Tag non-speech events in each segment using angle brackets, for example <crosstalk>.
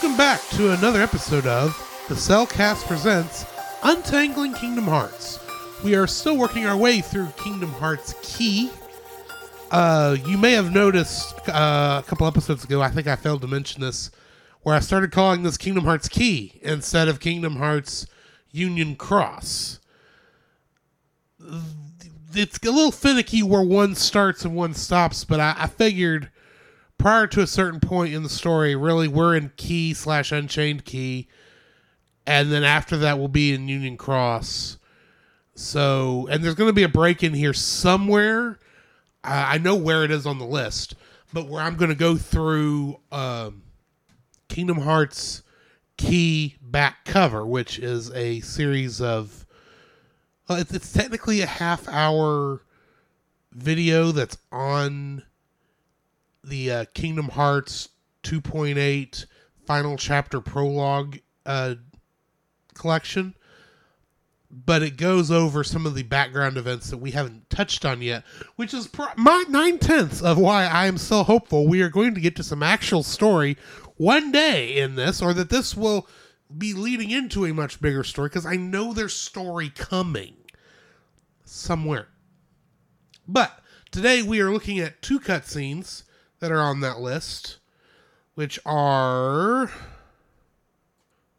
Welcome back to another episode of the CelCast Presents Untangling Kingdom Hearts. We are still working our way through Kingdom Hearts Key. Uh, you may have noticed uh, a couple episodes ago, I think I failed to mention this, where I started calling this Kingdom Hearts Key instead of Kingdom Hearts Union Cross. It's a little finicky where one starts and one stops, but I, I figured prior to a certain point in the story, really we're in Key slash Unchained Key, and then after that we'll be in Union Cross. So, and there's going to be a break in here somewhere. I know where it is on the list, but where I'm going to go through um, Kingdom Hearts Key back cover, which is a series of. Well, it's, it's technically a half hour video that's on the uh, Kingdom Hearts 2.8 final chapter prologue uh, collection, but it goes over some of the background events that we haven't touched on yet, which is pr- my nine tenths of why I am so hopeful we are going to get to some actual story one day in this, or that this will be leading into a much bigger story because I know there's story coming somewhere. But today we are looking at two cutscenes that are on that list, which are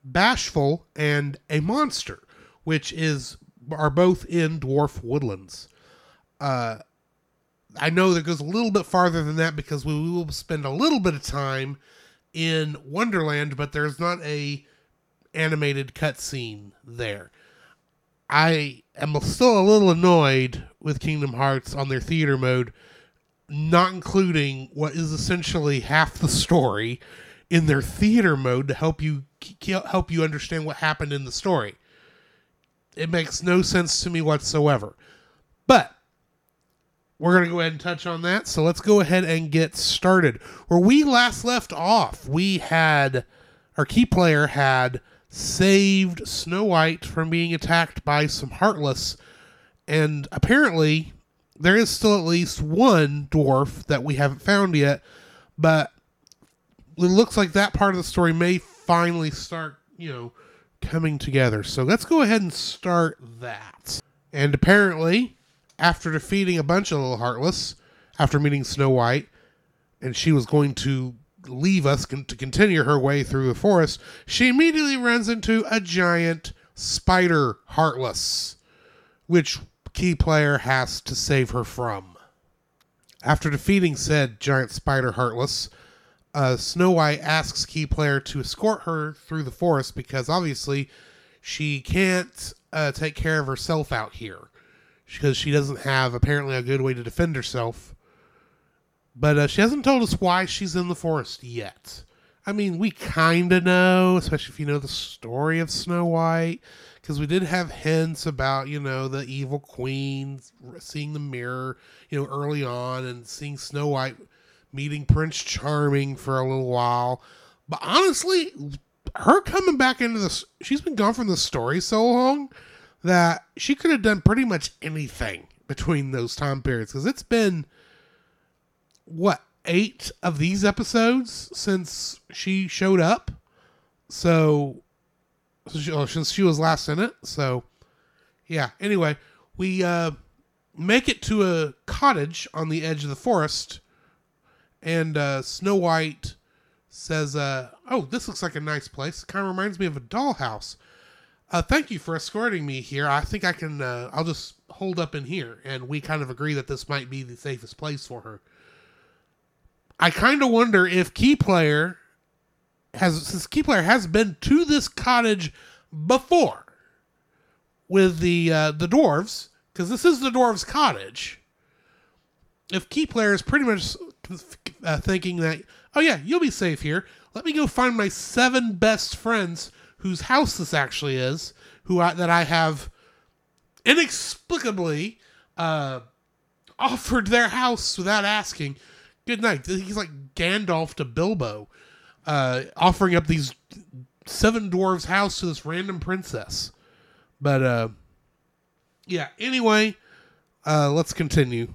Bashful and A Monster, which is are both in Dwarf Woodlands. Uh, I know that goes a little bit farther than that because we will spend a little bit of time in Wonderland, but there's not a animated cutscene there. I am still a little annoyed with Kingdom Hearts on their theater mode, not including what is essentially half the story in their theater mode to help you help you understand what happened in the story. It makes no sense to me whatsoever. But we're going to go ahead and touch on that. So let's go ahead and get started. Where we last left off, we had our key player had saved Snow White from being attacked by some Heartless. And apparently, there is still at least one dwarf that we haven't found yet. But it looks like that part of the story may finally start, you know, coming together. So let's go ahead and start that. And apparently, after defeating a bunch of little heartless, after meeting Snow White, and she was going to leave us con- to continue her way through the forest, she immediately runs into a giant spider heartless, which key player has to save her from. After defeating said giant spider heartless, uh, Snow White asks key player to escort her through the forest because obviously she can't uh, take care of herself out here because she doesn't have apparently a good way to defend herself. But uh, she hasn't told us why she's in the forest yet. I mean, we kind of know, especially if you know the story of Snow White, because we did have hints about, you know, the evil queen seeing the mirror, you know, early on and seeing Snow White meeting Prince Charming for a little while. But honestly, her coming back into this, she's been gone from the story so long that she could have done pretty much anything between those time periods because it's been what eight of these episodes since she showed up so, she, oh, since she was last in it so yeah anyway we uh make it to a cottage on the edge of the forest and uh snow white says uh oh this looks like a nice place kind of reminds me of a dollhouse uh, thank you for escorting me here. I think I can. Uh, I'll just hold up in here, and we kind of agree that this might be the safest place for her. I kind of wonder if Key Player has, since Key Player has been to this cottage before with the uh, the dwarves, because this is the dwarves' cottage. If Key Player is pretty much uh, thinking that, oh yeah, you'll be safe here. Let me go find my seven best friends whose house this actually is, who I, that I have inexplicably uh, offered their house without asking. Good night. He's like Gandalf to Bilbo, uh, offering up these seven dwarves' house to this random princess. But uh, yeah. Anyway, uh, let's continue.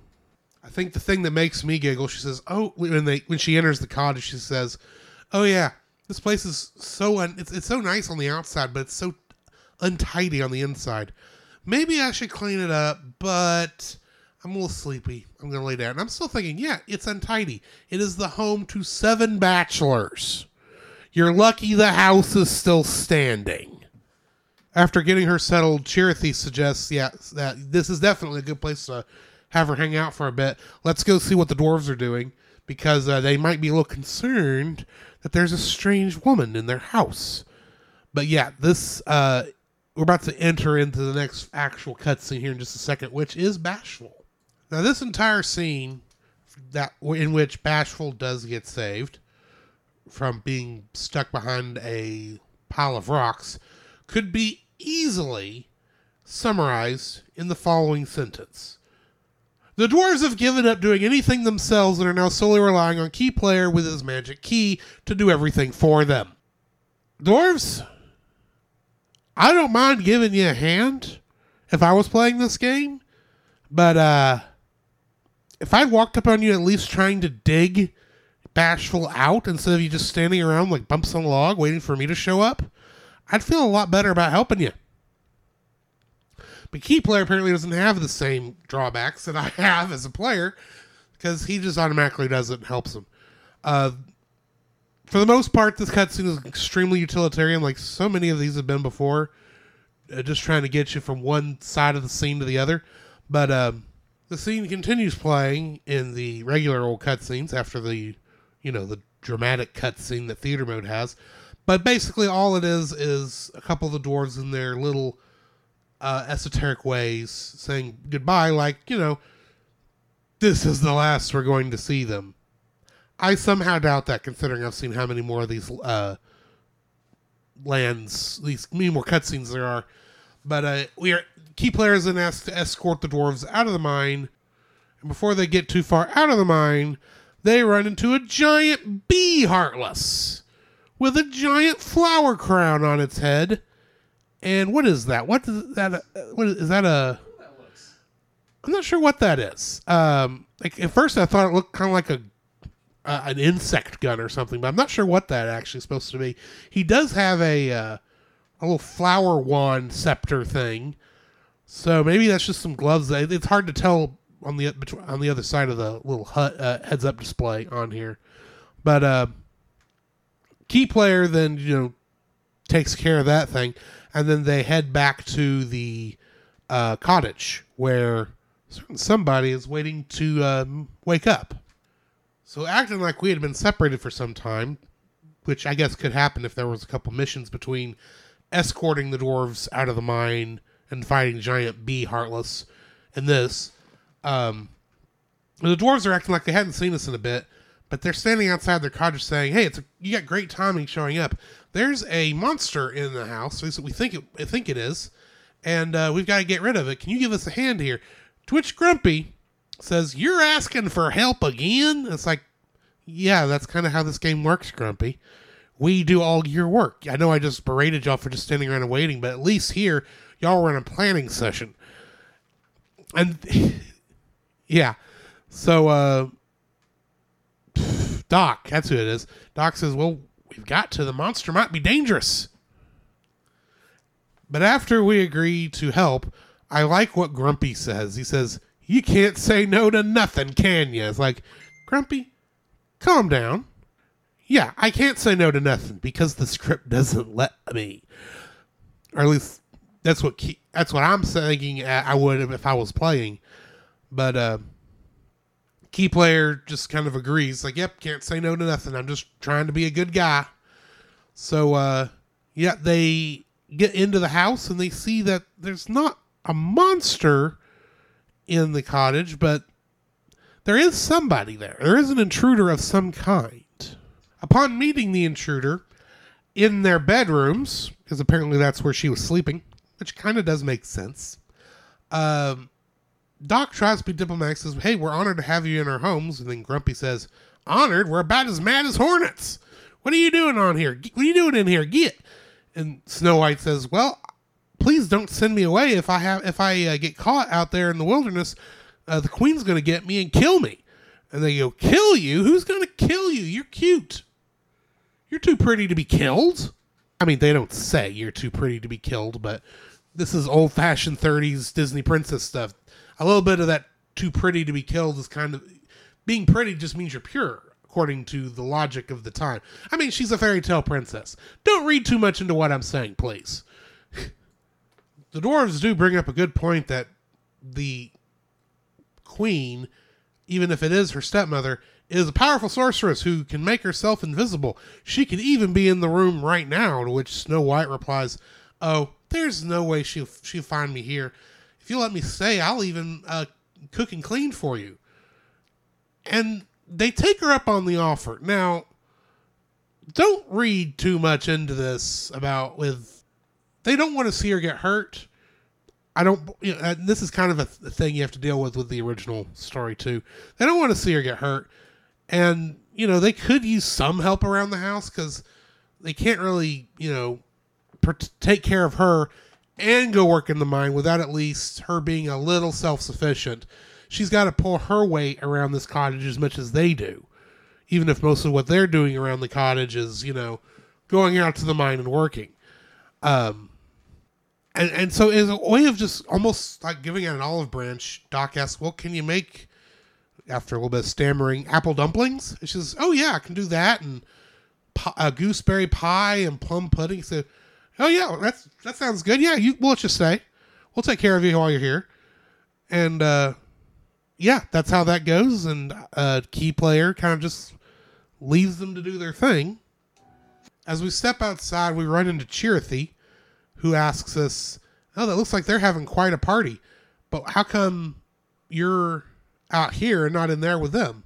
I think the thing that makes me giggle, she says, "Oh," when they when she enters the cottage, she says, "Oh yeah, This place is so un- it's it's so nice on the outside, but it's so untidy on the inside. Maybe I should clean it up, but I'm a little sleepy. I'm gonna lay down. And I'm still thinking, yeah, it's untidy. It is the home to seven bachelors. You're lucky the house is still standing. After getting her settled, Chirithy suggests, yeah, that this is definitely a good place to have her hang out for a bit. Let's go see what the dwarves are doing because uh, they might be a little concerned that there's a strange woman in their house. But yeah, this uh, we're about to enter into the next actual cutscene here in just a second, which is Bashful. Now, this entire scene that in which Bashful does get saved from being stuck behind a pile of rocks could be easily summarized in the following sentence. The dwarves have given up doing anything themselves and are now solely relying on Key Player with his magic key to do everything for them. Dwarves, I don't mind giving you a hand if I was playing this game, but uh if I walked up on you at least trying to dig bashful out instead of you just standing around like bumps on a log waiting for me to show up, I'd feel a lot better about helping you. But key player apparently doesn't have the same drawbacks that I <laughs> have as a player because he just automatically does it and helps him. Uh, for the most part, this cutscene is extremely utilitarian, like so many of these have been before, uh, just trying to get you from one side of the scene to the other. But um, the scene continues playing in the regular old cutscenes after the, you know, the dramatic cutscene that theater mode has. But basically, all it is is a couple of the dwarves in their little uh, esoteric ways saying goodbye, like, you know, this is the last we're going to see them. I somehow doubt that, considering I've seen how many more of these uh, lands, these many more cutscenes there are. But uh, we are key players then asked to escort the dwarves out of the mine, and before they get too far out of the mine, they run into a giant bee heartless with a giant flower crown on its head. And what is that? What is that? uh, What is, is that a? I'm not sure what that is. Um, like at first I thought it looked kind of like a uh, an insect gun or something, but I'm not sure what that actually is supposed to be. He does have a uh, a little flower wand scepter thing, so maybe that's just some gloves. It's hard to tell on the on the other side of the little HUD, uh, heads up display on here, but uh, key player then you know takes care of that thing, and then they head back to the uh, cottage where somebody is waiting to um, wake up. So acting like we had been separated for some time, which I guess could happen if there was a couple missions between escorting the dwarves out of the mine and fighting giant bee heartless and this. Um, the dwarves are acting like they hadn't seen us in a bit, but they're standing outside their cottage saying, "Hey, it's a, you got great timing showing up. There's a monster in the house. We think it, I think it is, and uh, we've got to get rid of it. Can you give us a hand here?" Twitch Grumpy says, "You're asking for help again." It's like, yeah, that's kind of how this game works, Grumpy. We do all your work. I know I just berated y'all for just standing around and waiting, but at least here, y'all were in a planning session. And <laughs> yeah, so uh, <sighs> Doc, that's who it is. Doc says, "Well, we've got to. The monster might be dangerous." But after we agree to help, I like what Grumpy says. He says, "You can't say no to nothing, can you?" It's like, Grumpy, calm down. Yeah, I can't say no to nothing because the script doesn't let me. Or at least that's what key, that's what I'm thinking I would if I was playing. But uh, key player just kind of agrees, like, "Yep, can't say no to nothing. I'm just trying to be a good guy." So, uh, yeah, they get into the house and they see that there's not a monster in the cottage, but there is somebody there. There is an intruder of some kind. Upon meeting the intruder in their bedrooms, because apparently that's where she was sleeping, which kind of does make sense. Um, Doc tries to be diplomatic, says, Hey, we're honored to have you in our homes. And then Grumpy says, Honored? We're about as mad as hornets. What are you doing on here? What are you doing in here? Get. And Snow White says, Well, please don't send me away if I have if I uh, get caught out there in the wilderness. Uh, the queen's going to get me and kill me. And they go, Kill you? Who's going to kill you? You're cute. You're too pretty to be killed. I mean, they don't say you're too pretty to be killed, but this is old fashioned 30s Disney princess stuff. A little bit of that too pretty to be killed is kind of being pretty just means you're pure, according to the logic of the time. I mean, she's a fairy tale princess. Don't read too much into what I'm saying, please. <laughs> the dwarves do bring up a good point that the queen, even if it is her stepmother, is a powerful sorceress who can make herself invisible. She could even be in the room right now, to which Snow White replies, Oh, there's no way she'll, she'll find me here. If you let me stay, I'll even uh, cook and clean for you. And they take her up on the offer. Now, don't read too much into this about with. They don't want to see her get hurt. I don't. You know, this is kind of a, th- thing you have to deal with with the original story too. They don't want to see her get hurt, and you know they could use some help around the house because they can't really you know per- take care of her and go work in the mine without at least her being a little self sufficient. She's got to pull her weight around this cottage as much as they do, even if most of what they're doing around the cottage is, you know, going out to the mine and working. Um, and, and so, as a way of just almost like giving an olive branch, Doc asks, Well, can you make, after a little bit of stammering, apple dumplings? And she says, Oh, yeah, I can do that. And a gooseberry pie and plum pudding. So, Oh yeah, that's that sounds good. Yeah, you well, let's just say we'll take care of you while you're here, and uh, yeah, that's how that goes. And uh, key player kind of just leaves them to do their thing. As we step outside, we run into Chirithy, who asks us, "Oh, that looks like they're having quite a party, but how come you're out here and not in there with them?"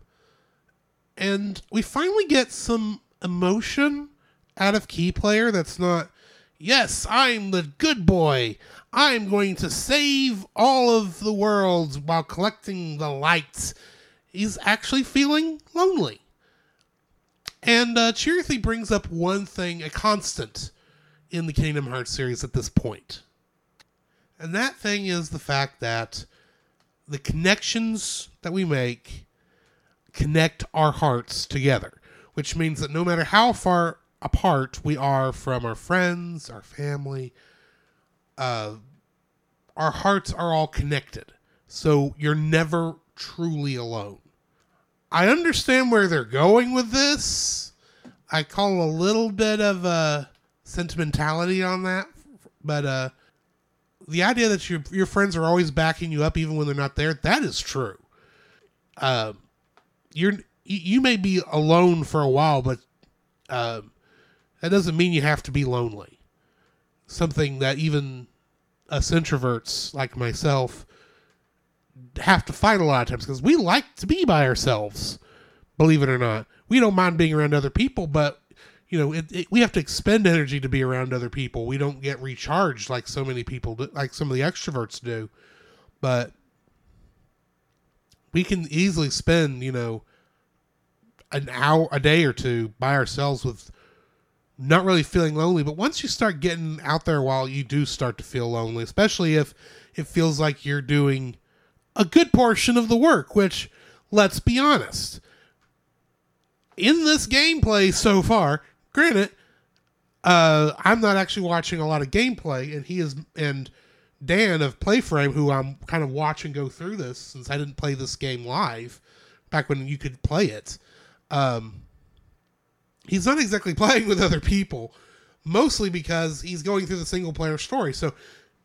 And we finally get some emotion out of key player that's not Yes, I'm the good boy. I'm going to save all of the world while collecting the lights. He's actually feeling lonely. And uh, Chirithy brings up one thing, a constant in the Kingdom Hearts series at this point. And that thing is the fact that the connections that we make connect our hearts together, which means that no matter how far apart we are from our friends, our family. Uh, our hearts are all connected. So you're never truly alone. I understand where they're going with this. I call a little bit of a sentimentality on that, but uh, the idea that your your friends are always backing you up even when they're not there that is true. Uh, you're you may be alone for a while, but uh, that doesn't mean you have to be lonely. Something that even us introverts like myself have to fight a lot of times because we like to be by ourselves. Believe it or not, we don't mind being around other people, but you know, it, it, we have to expend energy to be around other people. We don't get recharged like so many people, do, like some of the extroverts do. But we can easily spend, you know, an hour, a day or two by ourselves with not really feeling lonely. But once you start getting out there, while you do start to feel lonely, especially if it feels like you're doing a good portion of the work, which, let's be honest, in this gameplay so far, granted, uh, I'm not actually watching a lot of gameplay, and he is, and Dan of Playframe, who I'm kind of watching go through this since I didn't play this game live back when you could play it. Um, he's not exactly <laughs> playing with other people, mostly because he's going through the single player story. So,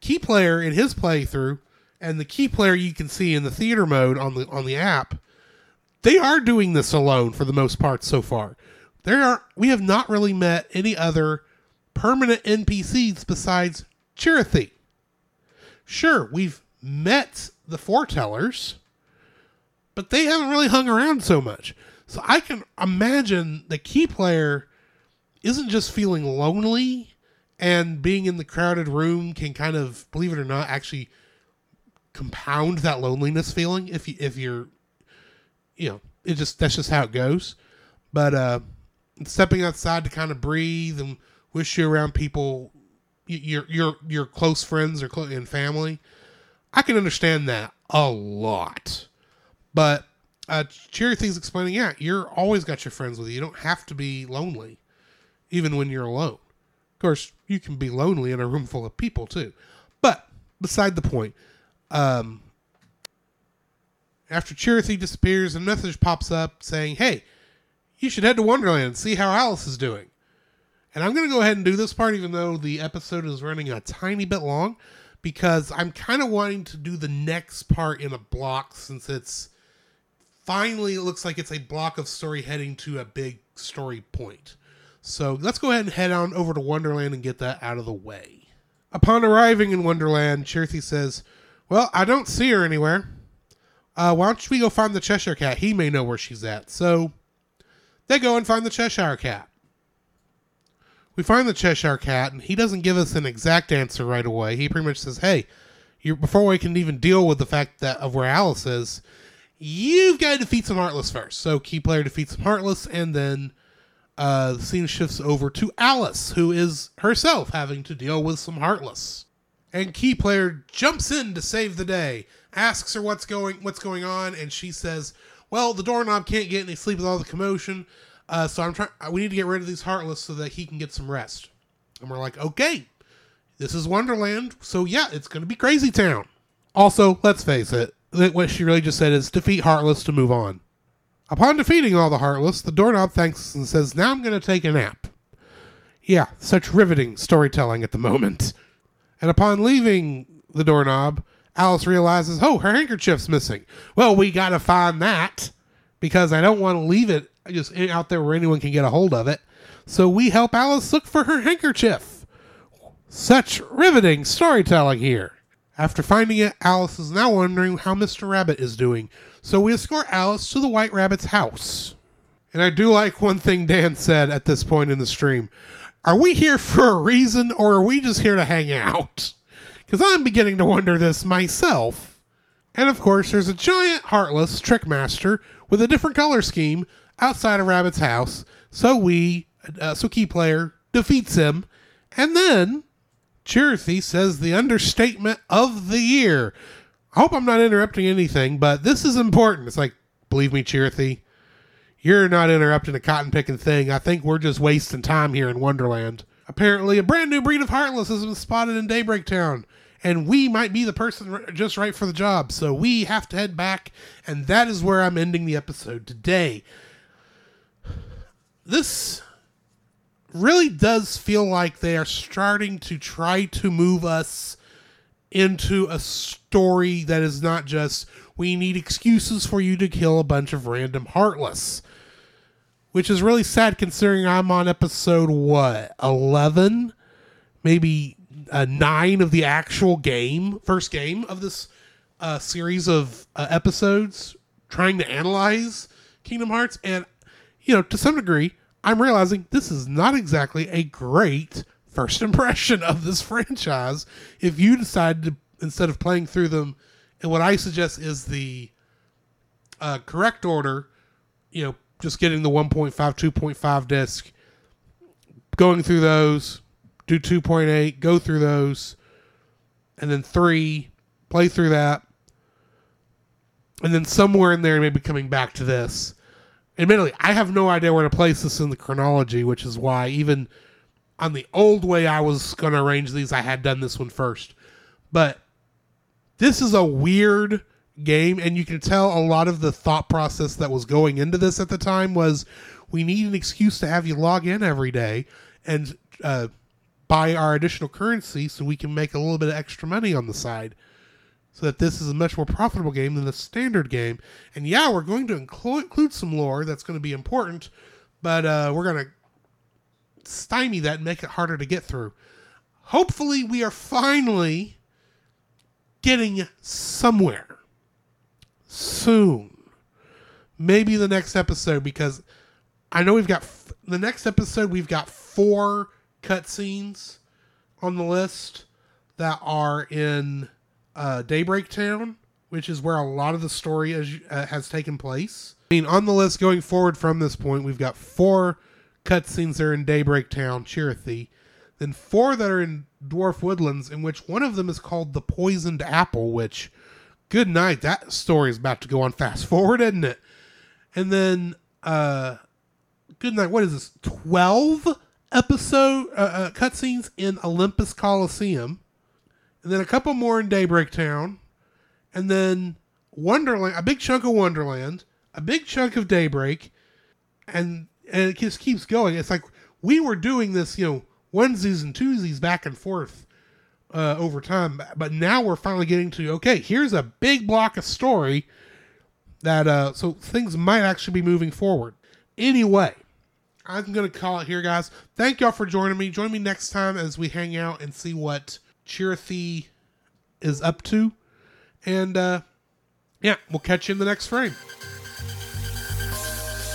key player in his playthrough and the key player you can see in the theater mode on the on the app, they are doing this alone for the most part so far. There are we have not really met any other permanent NPCs besides Chirithy. Sure, we've met the foretellers, but they haven't really hung around so much. So I can imagine the key player isn't just feeling lonely and being in the crowded room can kind of, believe it or not, actually compound that loneliness feeling if you if you're you know, it just that's just how it goes. But uh stepping outside to kind of breathe and wish you around people your your your close friends or and family. I can understand that a lot. But uh, Chirithy's explaining, yeah, you're always got your friends with you. You don't have to be lonely. even when you're alone. Of course, you can be lonely in a room full of people too. But beside the point, um, after Chirithy disappears, a message pops up saying, "Hey, you should head to Wonderland and see how Alice is doing." And I'm going to go ahead and do this part, even though the episode is running a tiny bit long, because I'm kind of wanting to do the next part in a block since it's finally it looks like it's a block of story heading to a big story point. So let's go ahead and head on over to Wonderland and get that out of the way. Upon arriving in Wonderland, Chirithy says, Well, I don't see her anywhere. Uh, why don't we go find the Cheshire Cat? He may know where she's at. So they go and find the Cheshire Cat. We find the Cheshire Cat, and he doesn't give us an exact answer right away. He pretty much says, "Hey, you before we can even deal with the fact that of where Alice is, you've got to defeat some Heartless first. So key player defeats some Heartless, and then uh, the scene shifts over to Alice, who is herself having to deal with some Heartless. And key player jumps in to save the day, asks her what's going what's going on, and she says, "Well, the doorknob can't get any sleep with all the commotion." Uh, so I'm trying. We need to get rid of these heartless so that he can get some rest. And we're like, okay, this is Wonderland, so yeah, it's going to be Crazy Town. Also, let's face it, what she really just said is defeat Heartless to move on. Upon defeating all the Heartless, the doorknob thanks and says, Now I'm going to take a nap. Yeah, such riveting storytelling at the moment. And upon leaving the doorknob, Alice realizes, Oh, her handkerchief's missing. Well, we got to find that because I don't want to leave it just out there where anyone can get a hold of it. So we help Alice look for her handkerchief. Such riveting storytelling here. After finding it, Alice is now wondering how Mr. Rabbit is doing. So we escort Alice to the White Rabbit's house. And I do like one thing Dan said at this point in the stream. Are we here for a reason or are we just here to hang out? Because I'm beginning to wonder this myself. And of course, there's a giant heartless trickmaster with a different color scheme outside of Rabbit's house. So we, uh, so key player defeats him, and then Chirithy says the understatement of the year. I hope I'm not interrupting anything, but this is important. It's like, believe me, Chirithy, you're not interrupting a cotton picking thing. I think we're just wasting time here in Wonderland. Apparently, a brand new breed of Heartless has been spotted in Daybreak Town, and we might be the person just right for the job. So we have to head back, and that is where I'm ending the episode today. This really does feel like they are starting to try to move us into a story that is not just we need excuses for you to kill a bunch of random heartless which is really sad considering i'm on episode what 11 maybe uh, 9 of the actual game first game of this uh, series of uh, episodes trying to analyze kingdom hearts and you know, to some degree, I'm realizing this is not exactly a great first <laughs> impression of this franchise. If you decide to, instead of playing through them and what I suggest is the uh, correct order, you know, just getting the 1.5, 2.5 disc, going through those, do 2.8, go through those, and then 3, play through that, and then somewhere in there, maybe coming back to this admittedly, I have no idea where to place this in the chronology, which is why even on the old way I was going to arrange these, I had done this one first. But this is a weird game, and you can tell a lot of the thought process that was going into this at the time was we need an excuse to have you log in every day and uh, buy our additional currency so we can make a little bit of extra money on the side so that this is a much more profitable game than the standard game. And yeah, we're going to include some lore that's going to be important, but uh, we're going to stymie that and make it harder to get through. Hopefully, we are finally getting somewhere soon. Maybe the next episode, because I know we've got f- the next episode, we've got four cutscenes on the list that are in uh, Daybreak Town, which is where a lot of the story has, uh, has taken place. I mean, on the list going forward from this point, we've got four cutscenes that are in Daybreak Town, Chirithy, then four that are in Dwarf Woodlands, in which one of them is called The Poisoned Apple, which, good night, that story is about to go on fast forward, isn't it? And then, uh, good night, what is this, 12 episode uh, uh, cutscenes in Olympus Coliseum, and then a couple more in Daybreak Town, and then Wonderland, a big chunk of Wonderland, a big chunk of Daybreak, and and it just keeps going. It's like we were doing this, you know, onesies and twosies back and forth uh, over time, but now we're finally getting to okay. Here's a big block of story that uh, so things might actually be moving forward. Anyway, I'm gonna call it here, guys. Thank y'all for joining me. Join me next time as we hang out and see what Chirithy is up to, and uh, yeah, we'll catch you in the next frame.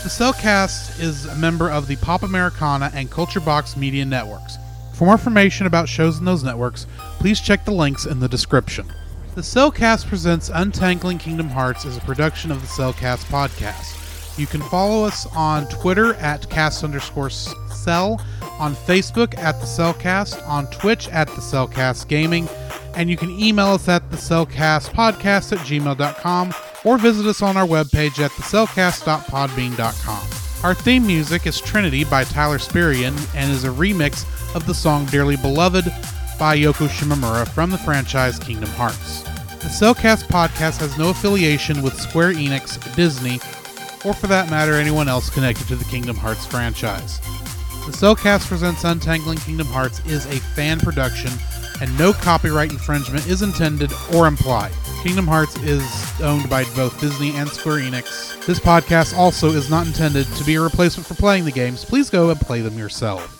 The CelCast is a member of the Pop Americana and Culture Box media networks. For more information about shows in those networks, please check the links in the description. The CelCast presents Untangling Kingdom Hearts as a production of the CelCast podcast. You can follow us on Twitter at cast underscore cel, on Facebook at the CelCast, on Twitch at the CelCast Gaming, and you can email us at the CelCast podcast at gmail.com or visit us on our webpage at thecelcast.podbean.com. Our theme music is Trinity by Tyler Spirian and is a remix of the song Dearly Beloved by Yoko Shimomura from the franchise Kingdom Hearts. The CelCast podcast has no affiliation with Square Enix, Disney, or for that matter, anyone else connected to the Kingdom Hearts franchise. The CelCast Presents Untangling Kingdom Hearts is a fan production, and no copyright infringement is intended or implied. Kingdom Hearts is owned by both Disney and Square Enix. This podcast also is not intended to be a replacement for playing the games. Please go and play them yourself.